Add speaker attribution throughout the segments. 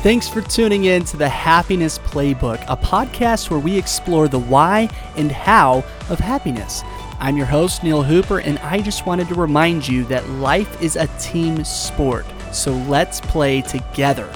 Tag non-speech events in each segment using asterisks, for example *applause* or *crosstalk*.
Speaker 1: Thanks for tuning in to the Happiness Playbook, a podcast where we explore the why and how of happiness. I'm your host, Neil Hooper, and I just wanted to remind you that life is a team sport. So let's play together.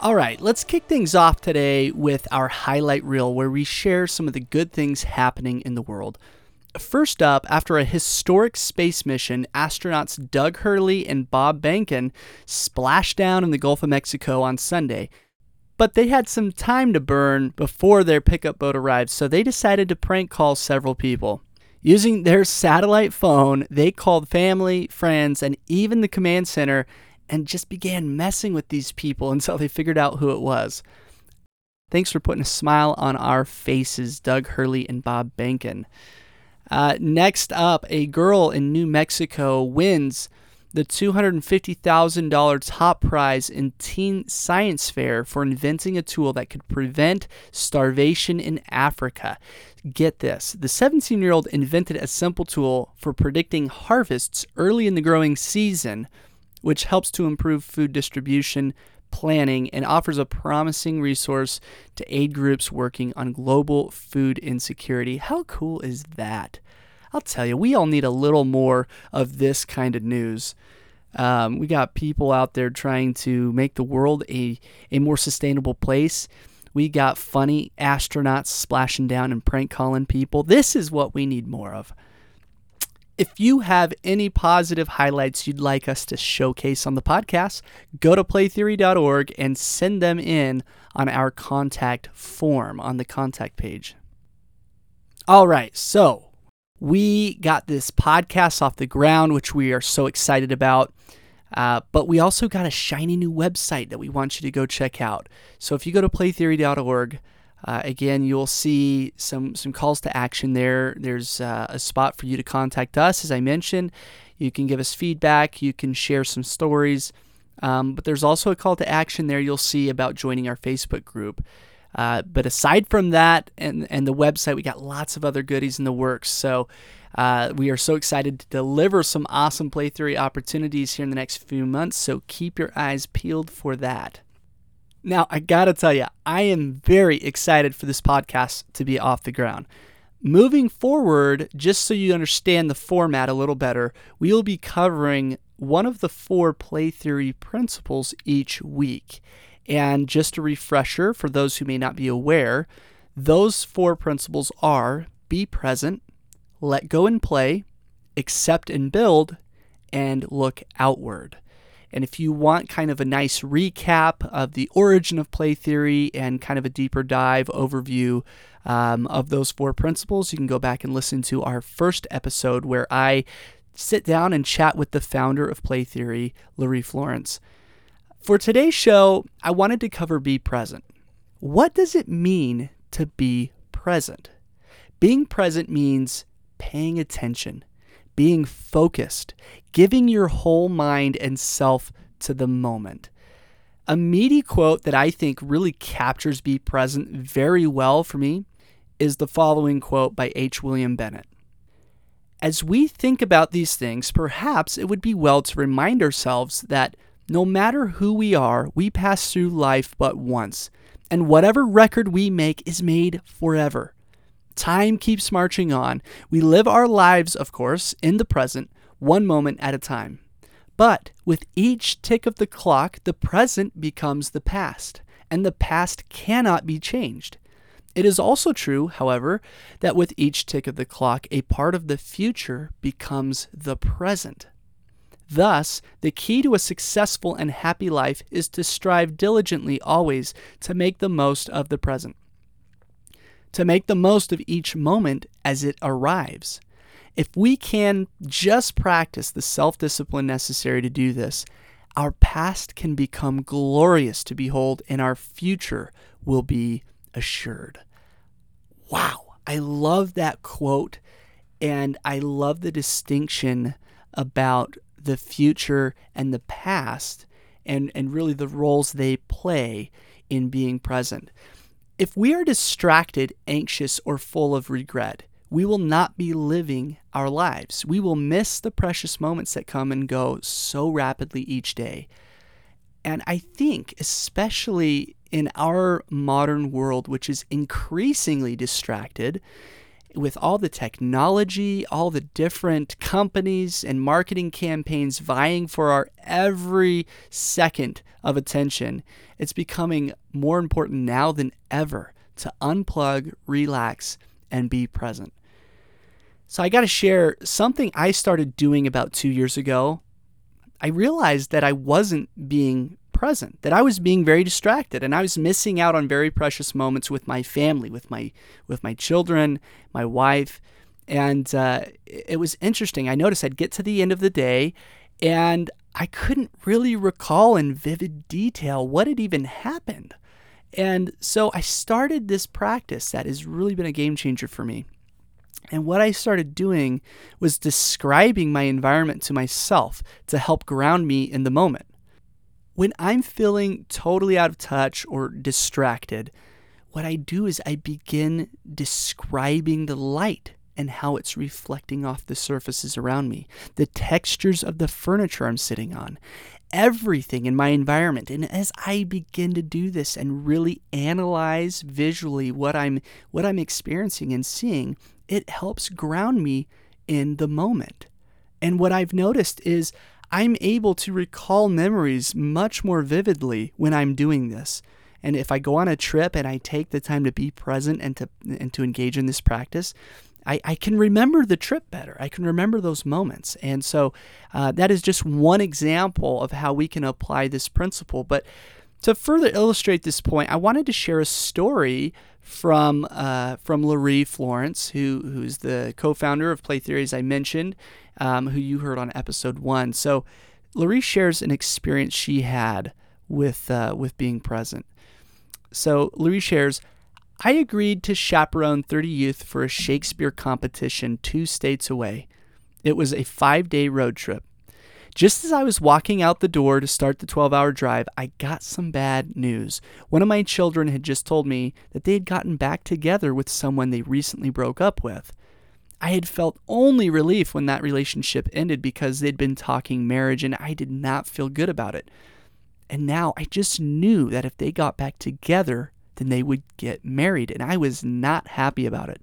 Speaker 1: All right, let's kick things off today with our highlight reel where we share some of the good things happening in the world. First up, after a historic space mission, astronauts Doug Hurley and Bob Behnken splashed down in the Gulf of Mexico on Sunday. But they had some time to burn before their pickup boat arrived, so they decided to prank call several people. Using their satellite phone, they called family, friends, and even the command center and just began messing with these people *laughs* until they figured out who it was. Thanks for putting a smile on our faces, Doug Hurley and Bob Behnken. Uh, next up, a girl in New Mexico wins the $250,000 top prize in Teen Science Fair for inventing a tool that could prevent starvation in Africa. Get this the 17 year old invented a simple tool for predicting harvests early in the growing season which helps to improve food distribution planning and offers a promising resource to aid groups working on global food insecurity. How cool is that? I'll tell you, we all need a little more of this kind of news. Um, we got people out there trying to make the world a, a more sustainable place. We got funny astronauts splashing down and prank calling people. This is what we need more of. If you have any positive highlights you'd like us to showcase on the podcast, go to playtheory.org and send them in on our contact form on the contact page. All right, so we got this podcast off the ground, which we are so excited about. Uh, but we also got a shiny new website that we want you to go check out. So if you go to playtheory.org, uh, again, you'll see some some calls to action there. There's uh, a spot for you to contact us, as I mentioned. You can give us feedback. You can share some stories. Um, but there's also a call to action there. You'll see about joining our Facebook group. Uh, but aside from that and and the website, we got lots of other goodies in the works. So. Uh, we are so excited to deliver some awesome play theory opportunities here in the next few months, so keep your eyes peeled for that. Now, I gotta tell you, I am very excited for this podcast to be off the ground. Moving forward, just so you understand the format a little better, we will be covering one of the four play theory principles each week. And just a refresher for those who may not be aware, those four principles are be present, let go and play, accept and build, and look outward. And if you want kind of a nice recap of the origin of play theory and kind of a deeper dive overview um, of those four principles, you can go back and listen to our first episode where I sit down and chat with the founder of play theory, Laurie Florence. For today's show, I wanted to cover be present. What does it mean to be present? Being present means paying attention, being focused, giving your whole mind and self to the moment. A meaty quote that I think really captures Be Present very well for me is the following quote by H. William Bennett. As we think about these things, perhaps it would be well to remind ourselves that no matter who we are, we pass through life but once, and whatever record we make is made forever. Time keeps marching on. We live our lives, of course, in the present, one moment at a time. But with each tick of the clock, the present becomes the past, and the past cannot be changed. It is also true, however, that with each tick of the clock, a part of the future becomes the present. Thus, the key to a successful and happy life is to strive diligently always to make the most of the present to make the most of each moment as it arrives. If we can just practice the self discipline necessary to do this, our past can become glorious to behold and our future will be assured. Wow, I love that quote and I love the distinction about the future and the past and, and really the roles they play in being present. If we are distracted, anxious, or full of regret, we will not be living our lives. We will miss the precious moments that come and go so rapidly each day. And I think, especially in our modern world, which is increasingly distracted with all the technology, all the different companies and marketing campaigns vying for our every second of attention, it's becoming more important now than ever to unplug, relax, and be present. So, I got to share something I started doing about two years ago. I realized that I wasn't being present, that I was being very distracted and I was missing out on very precious moments with my family, with my with my children, my wife, and uh, it was interesting. I noticed I'd get to the end of the day, and I couldn't really recall in vivid detail what had even happened. And so I started this practice that has really been a game changer for me. And what I started doing was describing my environment to myself to help ground me in the moment. When I'm feeling totally out of touch or distracted, what I do is I begin describing the light and how it's reflecting off the surfaces around me, the textures of the furniture I'm sitting on, everything in my environment. And as I begin to do this and really analyze visually what I'm what I'm experiencing and seeing, it helps ground me in the moment. And what I've noticed is I'm able to recall memories much more vividly when I'm doing this. And if I go on a trip and I take the time to be present and to and to engage in this practice, I, I can remember the trip better. I can remember those moments. And so uh, that is just one example of how we can apply this principle. But to further illustrate this point, I wanted to share a story from uh, from Laurie Florence, who who's the co-founder of Play Theory, as I mentioned, um, who you heard on episode one. So Laurie shares an experience she had with uh, with being present. So Laurie shares, I agreed to chaperone 30 youth for a Shakespeare competition two states away. It was a five day road trip. Just as I was walking out the door to start the 12 hour drive, I got some bad news. One of my children had just told me that they had gotten back together with someone they recently broke up with. I had felt only relief when that relationship ended because they'd been talking marriage and I did not feel good about it. And now I just knew that if they got back together, then they would get married, and I was not happy about it.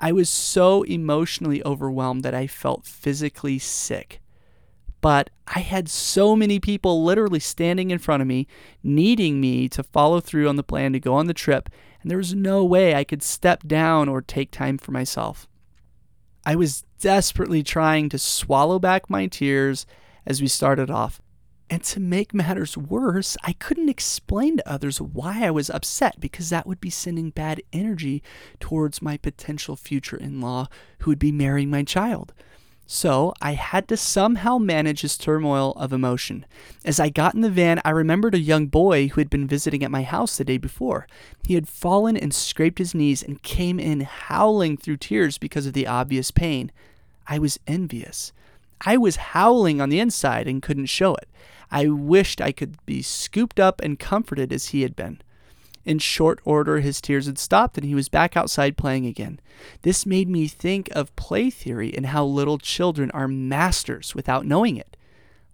Speaker 1: I was so emotionally overwhelmed that I felt physically sick. But I had so many people literally standing in front of me, needing me to follow through on the plan to go on the trip, and there was no way I could step down or take time for myself. I was desperately trying to swallow back my tears as we started off. And to make matters worse, I couldn't explain to others why I was upset because that would be sending bad energy towards my potential future in law who would be marrying my child. So I had to somehow manage his turmoil of emotion. As I got in the van, I remembered a young boy who had been visiting at my house the day before. He had fallen and scraped his knees and came in howling through tears because of the obvious pain. I was envious. I was howling on the inside and couldn't show it. I wished I could be scooped up and comforted as he had been. In short order, his tears had stopped and he was back outside playing again. This made me think of play theory and how little children are masters without knowing it.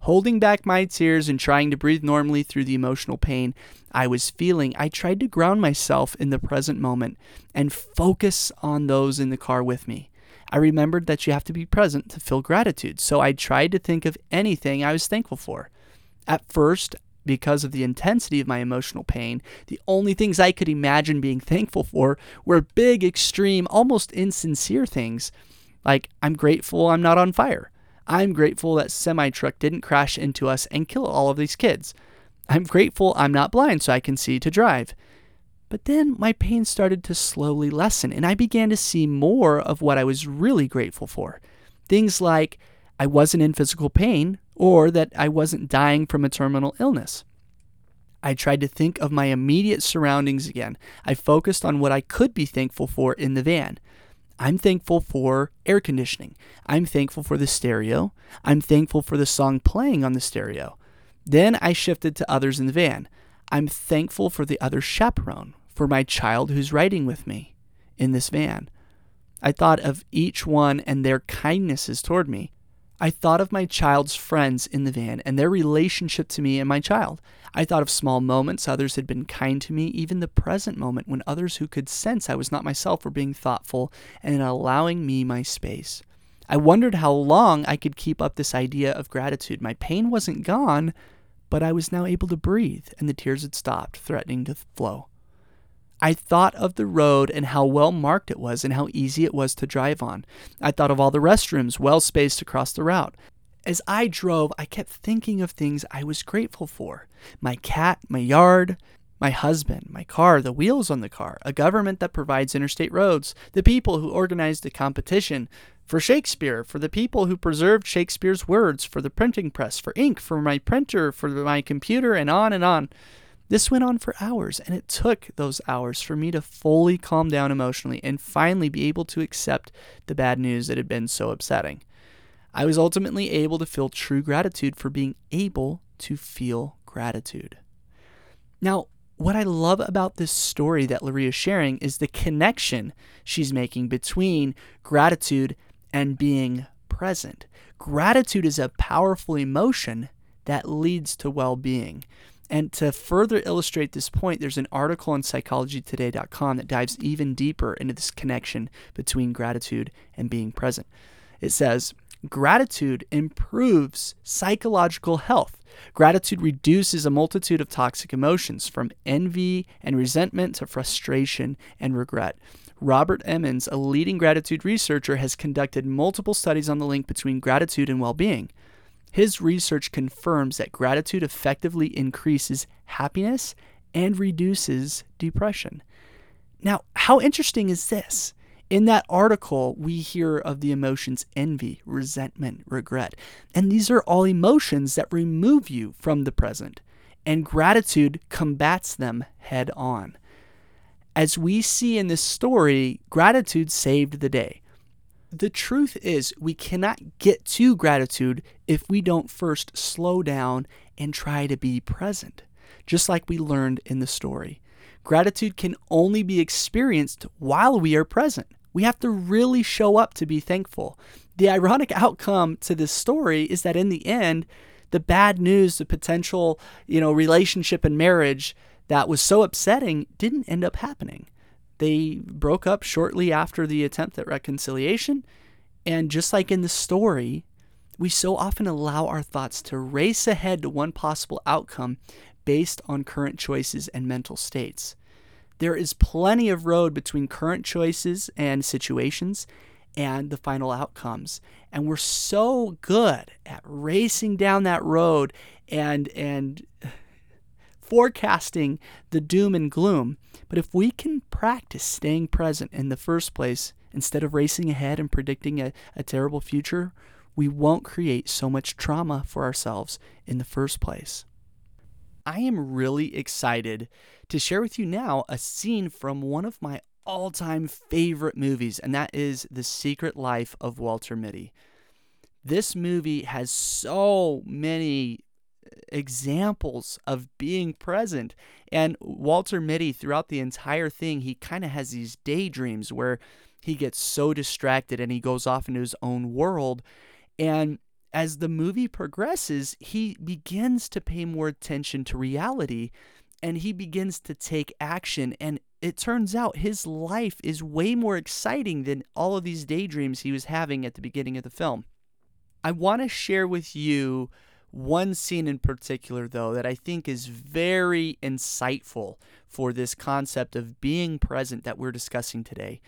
Speaker 1: Holding back my tears and trying to breathe normally through the emotional pain I was feeling, I tried to ground myself in the present moment and focus on those in the car with me. I remembered that you have to be present to feel gratitude, so I tried to think of anything I was thankful for. At first, because of the intensity of my emotional pain, the only things I could imagine being thankful for were big, extreme, almost insincere things like I'm grateful I'm not on fire. I'm grateful that semi truck didn't crash into us and kill all of these kids. I'm grateful I'm not blind so I can see to drive. But then my pain started to slowly lessen and I began to see more of what I was really grateful for. Things like I wasn't in physical pain, or that I wasn't dying from a terminal illness. I tried to think of my immediate surroundings again. I focused on what I could be thankful for in the van. I'm thankful for air conditioning. I'm thankful for the stereo. I'm thankful for the song playing on the stereo. Then I shifted to others in the van. I'm thankful for the other chaperone, for my child who's riding with me in this van. I thought of each one and their kindnesses toward me. I thought of my child's friends in the van and their relationship to me and my child. I thought of small moments others had been kind to me, even the present moment when others who could sense I was not myself were being thoughtful and allowing me my space. I wondered how long I could keep up this idea of gratitude. My pain wasn't gone, but I was now able to breathe, and the tears had stopped, threatening to flow. I thought of the road and how well marked it was and how easy it was to drive on. I thought of all the restrooms well spaced across the route. As I drove, I kept thinking of things I was grateful for my cat, my yard, my husband, my car, the wheels on the car, a government that provides interstate roads, the people who organized the competition, for Shakespeare, for the people who preserved Shakespeare's words, for the printing press, for ink, for my printer, for my computer, and on and on. This went on for hours, and it took those hours for me to fully calm down emotionally and finally be able to accept the bad news that had been so upsetting. I was ultimately able to feel true gratitude for being able to feel gratitude. Now, what I love about this story that Laurie is sharing is the connection she's making between gratitude and being present. Gratitude is a powerful emotion that leads to well being. And to further illustrate this point, there's an article on psychologytoday.com that dives even deeper into this connection between gratitude and being present. It says, Gratitude improves psychological health. Gratitude reduces a multitude of toxic emotions, from envy and resentment to frustration and regret. Robert Emmons, a leading gratitude researcher, has conducted multiple studies on the link between gratitude and well being. His research confirms that gratitude effectively increases happiness and reduces depression. Now, how interesting is this? In that article, we hear of the emotions envy, resentment, regret. And these are all emotions that remove you from the present, and gratitude combats them head on. As we see in this story, gratitude saved the day. The truth is, we cannot get to gratitude if we don't first slow down and try to be present, just like we learned in the story. Gratitude can only be experienced while we are present. We have to really show up to be thankful. The ironic *laughs* outcome to this story is that in the end, the bad news, the potential, you know, relationship and marriage that was so upsetting didn't end up happening. They broke up shortly after the attempt at reconciliation. And just like in the story, we so often allow our thoughts to race ahead to one possible outcome based on current choices and mental states. There is plenty of road between current choices and situations and the final outcomes. And we're so good at racing down that road and and forecasting the doom and gloom. But if we can practice staying present in the first place instead of racing ahead and predicting a, a terrible future, we won't create so much trauma for ourselves in the first place. I am really excited to share with you now a scene from one of my all time favorite movies, and that is The Secret Life of Walter Mitty. This movie has so many examples of being present. And Walter Mitty, throughout the entire thing, he kind of has these daydreams where he gets so distracted and he goes off into his own world. And as the movie progresses, he begins to pay more attention to reality and he begins to take action. And it turns out his life is way more exciting than all of these daydreams he was having at the beginning of the film. I want to share with you one scene in particular, though, that I think is very insightful for this concept of being present that we're discussing today.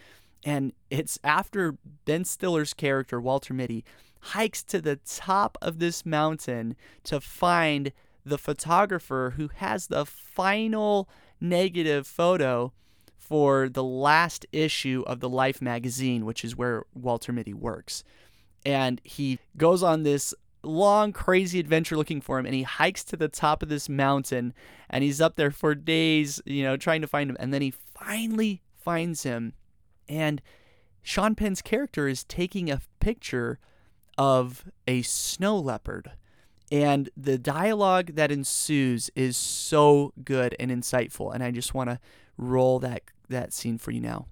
Speaker 1: And it's after Ben Stiller's character, Walter Mitty, hikes to the top of this mountain to find the photographer who has the final negative photo for the last issue of the Life magazine, which is where Walter Mitty works. And he goes on this long, crazy adventure looking for him, and he hikes to the top of this mountain, and he's up there for days, you know, trying to find him. And then he finally finds him, and Sean Penn's character is taking a picture of a snow leopard. And the dialogue that ensues is so good and insightful. And I just want to roll that, that scene for you now.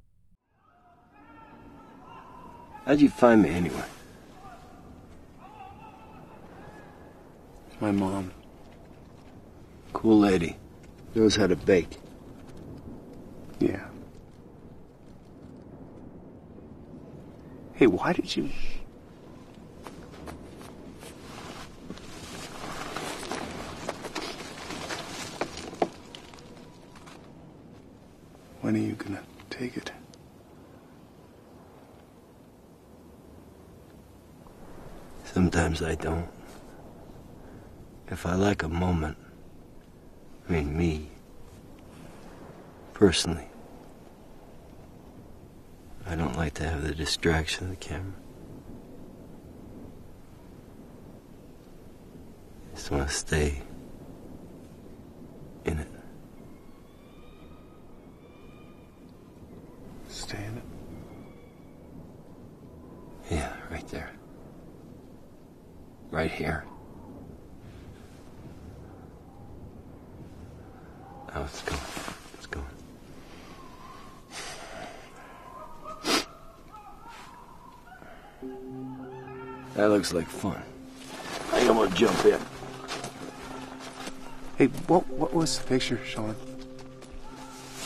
Speaker 2: How'd you find me anyway?
Speaker 3: My mom.
Speaker 2: Cool lady. Knows how to bake.
Speaker 3: Yeah. Hey, why did you. When are you gonna take it?
Speaker 2: Sometimes I don't. If I like a moment, I mean me, personally, I don't like to have the distraction of the camera. I just want to stay in it.
Speaker 3: Stay in it.
Speaker 2: Yeah, right there. Right here. That looks like fun. I think I'm gonna jump in.
Speaker 3: Hey, what what was the picture, Sean?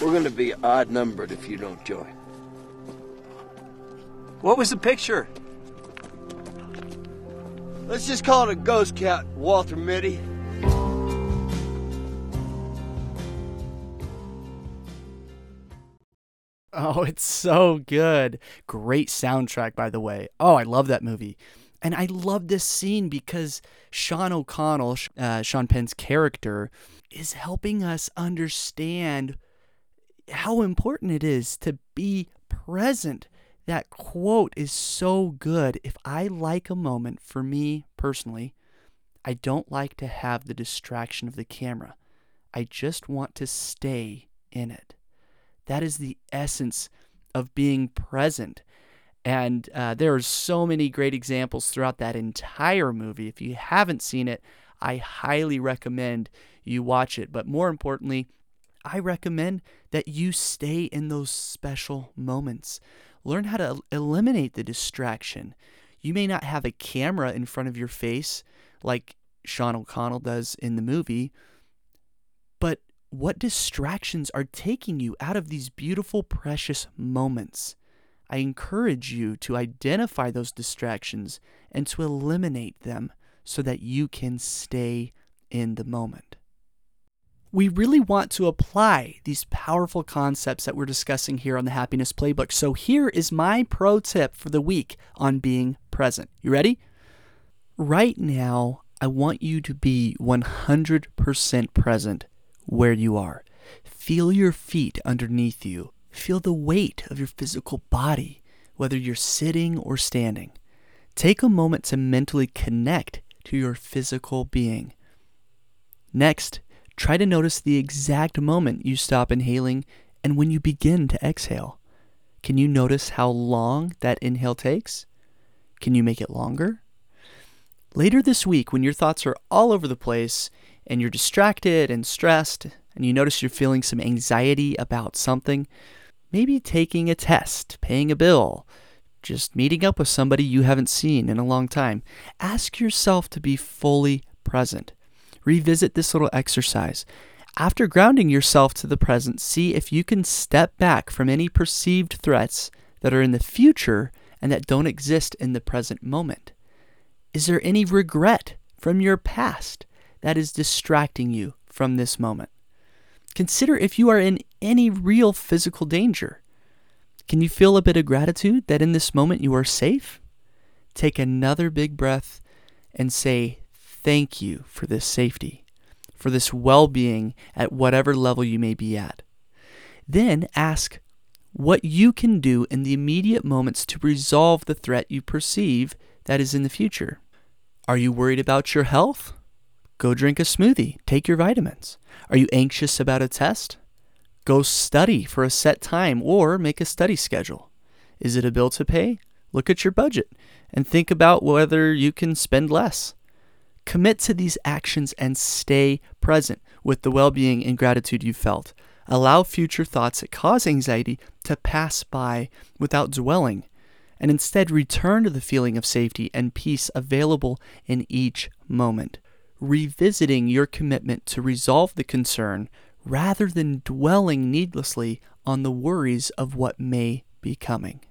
Speaker 2: We're gonna be odd numbered if you don't join. What was the picture? Let's just call it a ghost cat, Walter Mitty.
Speaker 1: Oh, it's so good. Great soundtrack, by the way. Oh, I love that movie. And I love this scene because Sean O'Connell, uh, Sean Penn's character, is helping us understand how important it is to be present. That quote is so good. If I like a moment, for me personally, I don't like to have the distraction of the camera. I just want to stay in it. That is the essence of being present. And uh, there are so many great examples throughout that entire movie. If you haven't seen it, I highly recommend you watch it. But more importantly, I recommend that you stay in those special moments. Learn how to eliminate the distraction. You may not have a camera in front of your face like Sean O'Connell does in the movie, but what distractions are taking you out of these beautiful, precious moments? I encourage you to identify those distractions and to eliminate them so that you can stay in the moment. We really want to apply these powerful concepts that we're discussing here on the Happiness Playbook. So, here is my pro tip for the week on being present. You ready? Right now, I want you to be 100% present where you are. Feel your feet underneath you. Feel the weight of your physical body, whether you're sitting or standing. Take a moment to mentally connect to your physical being. Next, try to notice the exact moment you stop inhaling and when you begin to exhale. Can you notice how long that inhale takes? Can you make it longer? Later this week, when your thoughts are all over the place and you're distracted and stressed, and you notice you're feeling some anxiety about something, maybe taking a test, paying a bill, just meeting up with somebody you haven't seen in a long time, ask yourself to be fully present. Revisit this little exercise. After grounding yourself to the present, see if you can step back from any perceived threats that are in the future and that don't exist in the present moment. Is there any regret from your past that is distracting you from this moment? Consider if you are in any real physical danger. Can you feel a bit of gratitude that in this moment you are safe? Take another big breath and say, Thank you for this safety, for this well being at whatever level you may be at. Then ask what you can do in the immediate moments to resolve the threat you perceive that is in the future. Are you worried about your health? Go drink a smoothie. Take your vitamins. Are you anxious about a test? Go study for a set time or make a study schedule. Is it a bill to pay? Look at your budget and think about whether you can spend less. Commit to these actions and stay present with the well being and gratitude you felt. Allow future thoughts that cause anxiety to pass by without dwelling and instead return to the feeling of safety and peace available in each moment, revisiting your commitment to resolve the concern rather than dwelling needlessly on the worries of what may be coming.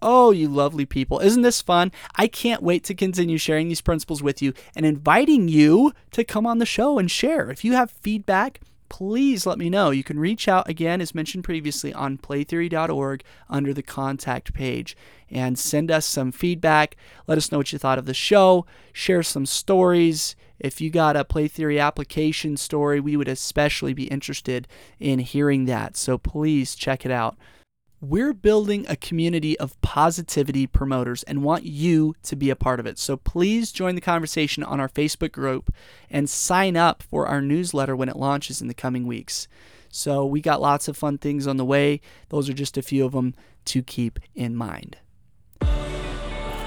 Speaker 1: Oh, you lovely people. Isn't this fun? I can't wait to continue sharing these principles with you and inviting you to come on the show and share. If you have feedback, please let me know. You can reach out again, as mentioned previously, on playtheory.org under the contact page and send us some feedback. Let us know what you thought of the show. Share some stories. If you got a Play Theory application story, we would especially be interested in hearing that. So please check it out. We're building a community of positivity promoters and want you to be a part of it. So please join the conversation on our Facebook group and sign up for our newsletter when it launches in the coming weeks. So we got lots of fun things on the way. Those are just a few of them to keep in mind.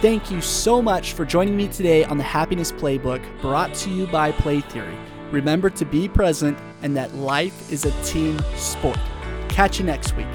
Speaker 1: Thank you so much for joining me today on the Happiness Playbook brought to you by Play Theory. Remember to be present and that life is a team sport. Catch you next week.